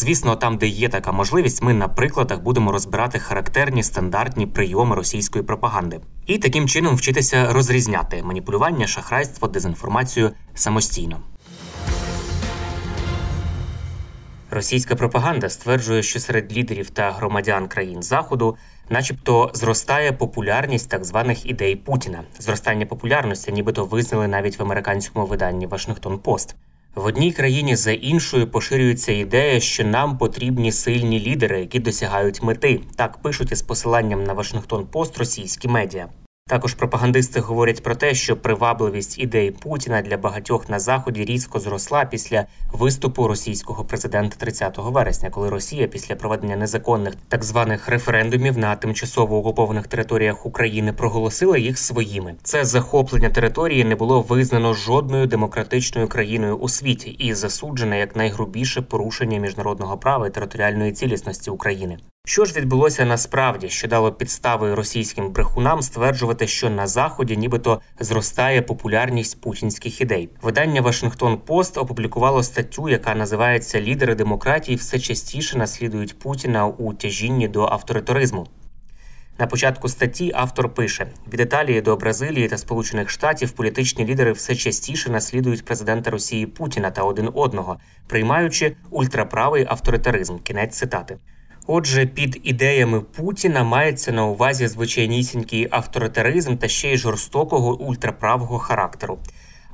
Звісно, там, де є така можливість, ми на прикладах будемо розбирати характерні стандартні прийоми російської пропаганди і таким чином вчитися розрізняти маніпулювання, шахрайство, дезінформацію самостійно. Російська пропаганда стверджує, що серед лідерів та громадян країн заходу, начебто, зростає популярність так званих ідей Путіна. Зростання популярності, нібито визнали навіть в американському виданні Вашингтон Пост. В одній країні за іншою поширюється ідея, що нам потрібні сильні лідери, які досягають мети. Так пишуть із посиланням на Вашингтон Пост російські медіа. Також пропагандисти говорять про те, що привабливість ідей Путіна для багатьох на заході різко зросла після виступу російського президента 30 вересня, коли Росія після проведення незаконних так званих референдумів на тимчасово окупованих територіях України проголосила їх своїми. Це захоплення території не було визнано жодною демократичною країною у світі і засуджене як найгрубіше порушення міжнародного права і територіальної цілісності України. Що ж відбулося насправді, що дало підстави російським брехунам стверджувати, що на заході нібито зростає популярність путінських ідей? Видання Вашингтон Пост опублікувало статтю, яка називається Лідери демократії все частіше наслідують Путіна у тяжінні до авторитаризму. На початку статті автор пише: від Італії до Бразилії та Сполучених Штатів політичні лідери все частіше наслідують президента Росії Путіна та один одного, приймаючи ультраправий авторитаризм. Кінець цитати. Отже, під ідеями Путіна мається на увазі звичайнісінький авторитаризм та ще й жорстокого ультраправого характеру.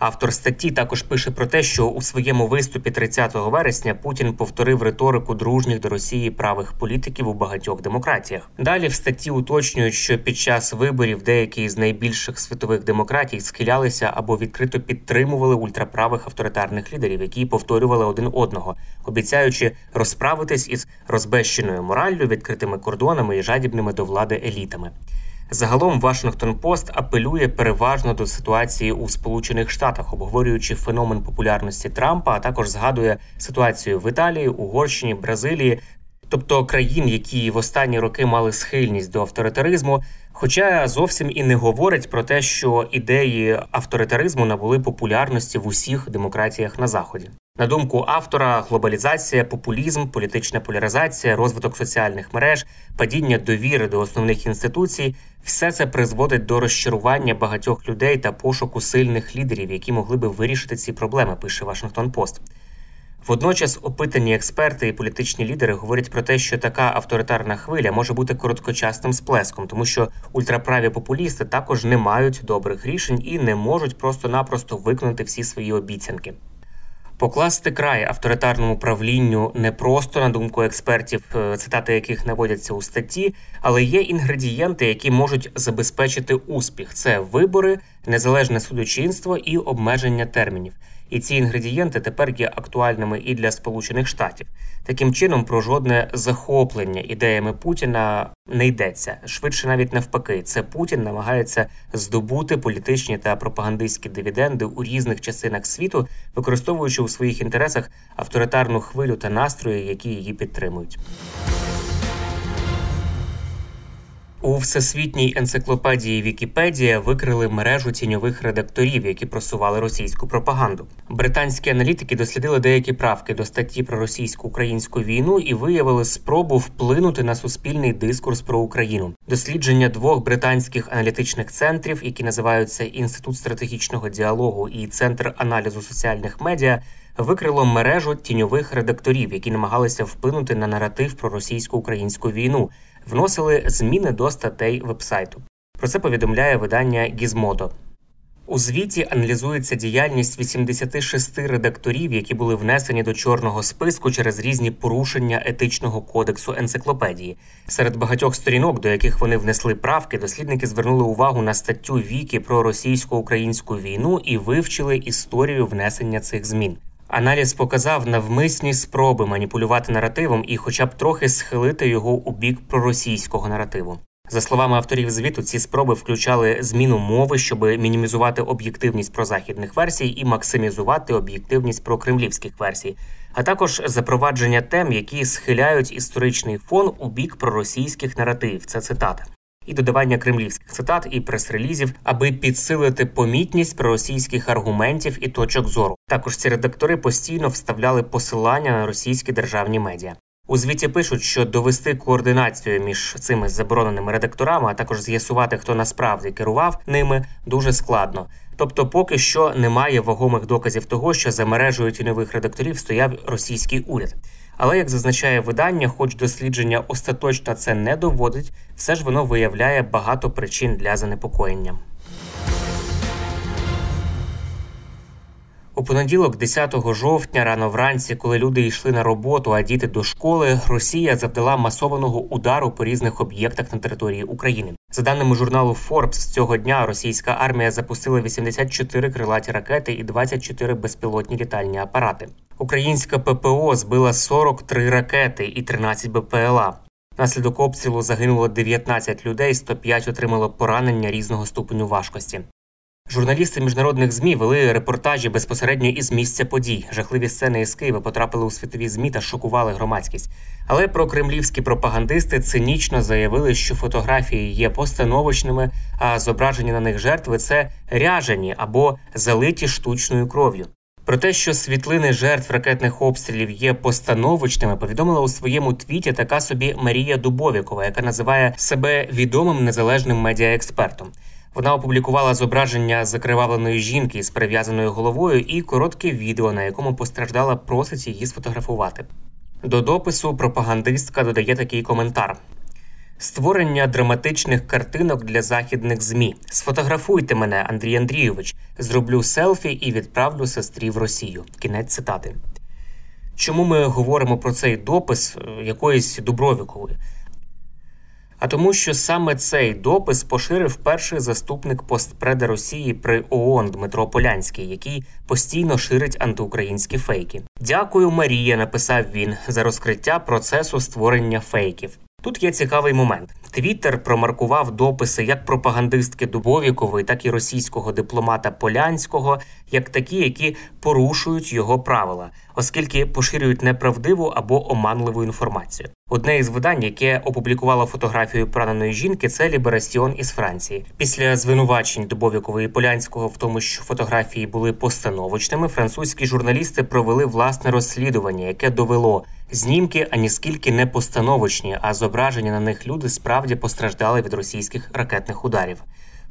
Автор статті також пише про те, що у своєму виступі 30 вересня Путін повторив риторику дружніх до Росії правих політиків у багатьох демократіях. Далі в статті уточнюють, що під час виборів деякі з найбільших світових демократій схилялися або відкрито підтримували ультраправих авторитарних лідерів, які повторювали один одного, обіцяючи розправитись із розбещеною мораллю, відкритими кордонами і жадібними до влади елітами. Загалом Вашингтон Пост апелює переважно до ситуації у Сполучених Штатах, обговорюючи феномен популярності Трампа, а також згадує ситуацію в Італії, Угорщині, Бразилії, тобто країн, які в останні роки мали схильність до авторитаризму. Хоча зовсім і не говорить про те, що ідеї авторитаризму набули популярності в усіх демократіях на заході. На думку автора, глобалізація, популізм, політична поляризація, розвиток соціальних мереж, падіння довіри до основних інституцій все це призводить до розчарування багатьох людей та пошуку сильних лідерів, які могли би вирішити ці проблеми. Пише Вашингтон Пост. Водночас опитані експерти і політичні лідери говорять про те, що така авторитарна хвиля може бути короткочасним сплеском, тому що ультраправі популісти також не мають добрих рішень і не можуть просто-напросто виконати всі свої обіцянки. Покласти край авторитарному правлінню не просто на думку експертів, е, цитати яких наводяться у статті, але є інгредієнти, які можуть забезпечити успіх: це вибори, незалежне судочинство і обмеження термінів. І ці інгредієнти тепер є актуальними і для Сполучених Штатів. Таким чином, про жодне захоплення ідеями Путіна не йдеться. Швидше навіть навпаки, це Путін намагається здобути політичні та пропагандистські дивіденди у різних частинах світу, використовуючи у своїх інтересах авторитарну хвилю та настрої, які її підтримують. У всесвітній енциклопедії Вікіпедія викрили мережу тіньових редакторів, які просували російську пропаганду. Британські аналітики дослідили деякі правки до статті про російсько-українську війну і виявили спробу вплинути на суспільний дискурс про Україну. Дослідження двох британських аналітичних центрів, які називаються Інститут стратегічного діалогу і Центр аналізу соціальних медіа. Викрило мережу тіньових редакторів, які намагалися вплинути на наратив про російсько-українську війну, вносили зміни до статей вебсайту. Про це повідомляє видання Гізмото. У звіті аналізується діяльність 86 редакторів, які були внесені до чорного списку через різні порушення етичного кодексу енциклопедії. Серед багатьох сторінок, до яких вони внесли правки, дослідники звернули увагу на статтю Віки про російсько-українську війну і вивчили історію внесення цих змін. Аналіз показав навмисні спроби маніпулювати наративом і, хоча б трохи схилити його у бік проросійського наративу. За словами авторів звіту, ці спроби включали зміну мови, щоб мінімізувати об'єктивність прозахідних версій і максимізувати об'єктивність прокремлівських версій, а також запровадження тем, які схиляють історичний фон у бік проросійських наративів. Це цитата. І додавання кремлівських цитат і прес-релізів, аби підсилити помітність проросійських аргументів і точок зору. Також ці редактори постійно вставляли посилання на російські державні медіа. У звіті пишуть, що довести координацію між цими забороненими редакторами, а також з'ясувати, хто насправді керував ними, дуже складно. Тобто, поки що немає вагомих доказів того, що за мережею тіньових редакторів стояв російський уряд. Але як зазначає видання, хоч дослідження остаточно це не доводить, все ж воно виявляє багато причин для занепокоєння. У понеділок, 10 жовтня, рано вранці, коли люди йшли на роботу, а діти до школи, Росія завдала масованого удару по різних об'єктах на території України. За даними журналу Forbes, цього дня російська армія запустила 84 крилаті ракети і 24 безпілотні літальні апарати. Українська ППО збила 43 ракети і 13 БПЛА. Наслідок обстрілу загинуло 19 людей, 105 отримало поранення різного ступеню важкості. Журналісти міжнародних змі вели репортажі безпосередньо із місця подій. Жахливі сцени із Києва потрапили у світові змі та шокували громадськість. Але про кремлівські пропагандисти цинічно заявили, що фотографії є постановочними, а зображені на них жертви це ряжені або залиті штучною кров'ю. Про те, що світлини жертв ракетних обстрілів є постановочними, повідомила у своєму твіті така собі Марія Дубовікова, яка називає себе відомим незалежним медіаекспертом. Вона опублікувала зображення закривавленої жінки з перев'язаною головою і коротке відео, на якому постраждала просить її сфотографувати. До допису пропагандистка додає такий коментар: створення драматичних картинок для західних змі. Сфотографуйте мене, Андрій Андрійович, зроблю селфі і відправлю сестрі в Росію. Кінець цитати. Чому ми говоримо про цей допис е, якоїсь Дубровікової? А тому, що саме цей допис поширив перший заступник постпреда Росії при ООН Дмитро Полянський, який постійно ширить антиукраїнські фейки. Дякую, Марія. Написав він за розкриття процесу створення фейків. Тут є цікавий момент. Твіттер промаркував дописи як пропагандистки Дубовікової, так і російського дипломата Полянського, як такі, які порушують його правила, оскільки поширюють неправдиву або оманливу інформацію. Одне із видань, яке опублікувало фотографію пораненої жінки, це Ліберасіон із Франції. Після звинувачень Дубовікової і Полянського в тому, що фотографії були постановочними, французькі журналісти провели власне розслідування, яке довело знімки аніскільки не постановочні, а зображені на них люди справді постраждали від російських ракетних ударів.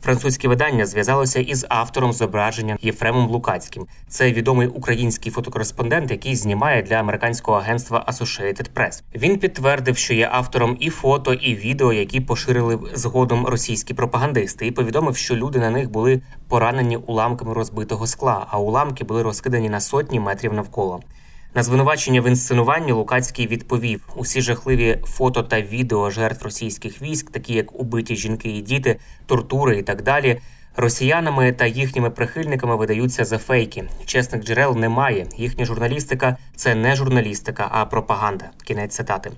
Французьке видання зв'язалося із автором зображення Єфремом Лукацьким. Це відомий український фотокореспондент, який знімає для американського агентства Associated Press. Він підтвердив, що є автором і фото, і відео, які поширили згодом російські пропагандисти, і повідомив, що люди на них були поранені уламками розбитого скла, а уламки були розкидані на сотні метрів навколо. На звинувачення в інсценуванні Лукацький відповів: усі жахливі фото та відео жертв російських військ, такі як убиті жінки і діти, тортури і так далі. Росіянами та їхніми прихильниками видаються за фейки. Чесних джерел немає. Їхня журналістика це не журналістика, а пропаганда. Кінець цитати.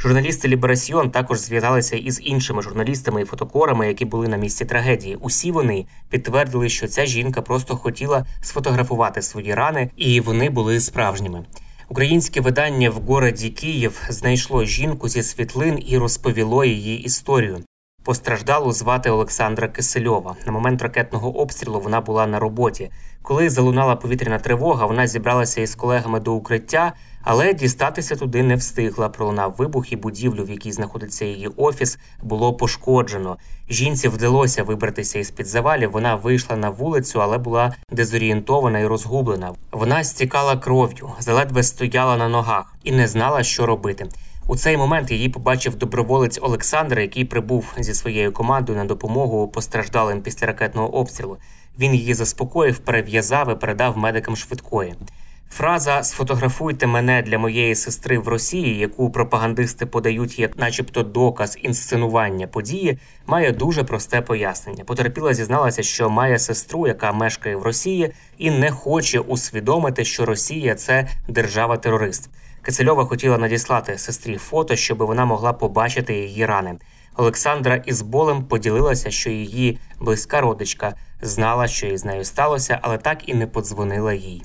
Журналісти Ліберасіон також зв'язалися із іншими журналістами і фотокорами, які були на місці трагедії. Усі вони підтвердили, що ця жінка просто хотіла сфотографувати свої рани, і вони були справжніми. Українське видання в городі Київ знайшло жінку зі світлин і розповіло її історію. Постраждалу звати Олександра Кисельова. На момент ракетного обстрілу вона була на роботі. Коли залунала повітряна тривога, вона зібралася із колегами до укриття, але дістатися туди не встигла. Пролунав вибух і будівлю, в якій знаходиться її офіс, було пошкоджено. Жінці вдалося вибратися із під завалів. Вона вийшла на вулицю, але була дезорієнтована і розгублена. Вона стікала кров'ю, заледве стояла на ногах і не знала, що робити. У цей момент її побачив доброволець Олександр, який прибув зі своєю командою на допомогу постраждалим після ракетного обстрілу. Він її заспокоїв, перев'язав і передав медикам швидкої. Фраза Сфотографуйте мене для моєї сестри в Росії, яку пропагандисти подають як, начебто, доказ інсценування події, має дуже просте пояснення. Потерпіла зізналася, що має сестру, яка мешкає в Росії, і не хоче усвідомити, що Росія це держава-терорист. Кицельова хотіла надіслати сестрі фото, щоб вона могла побачити її рани. Олександра із болем поділилася, що її близька родичка знала, що із нею сталося, але так і не подзвонила їй.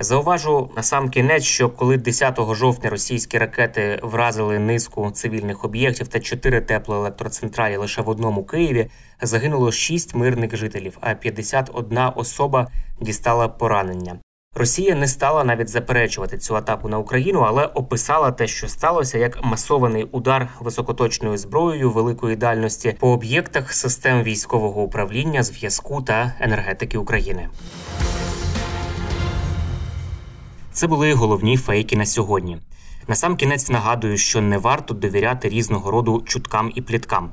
Зауважу на сам кінець, що коли 10 жовтня російські ракети вразили низку цивільних об'єктів та чотири теплоелектроцентралі лише в одному Києві, загинуло 6 мирних жителів, а 51 особа дістала поранення. Росія не стала навіть заперечувати цю атаку на Україну, але описала те, що сталося, як масований удар високоточною зброєю великої дальності по об'єктах систем військового управління, зв'язку та енергетики України. Це були головні фейки на сьогодні. Насамкінець нагадую, що не варто довіряти різного роду чуткам і пліткам.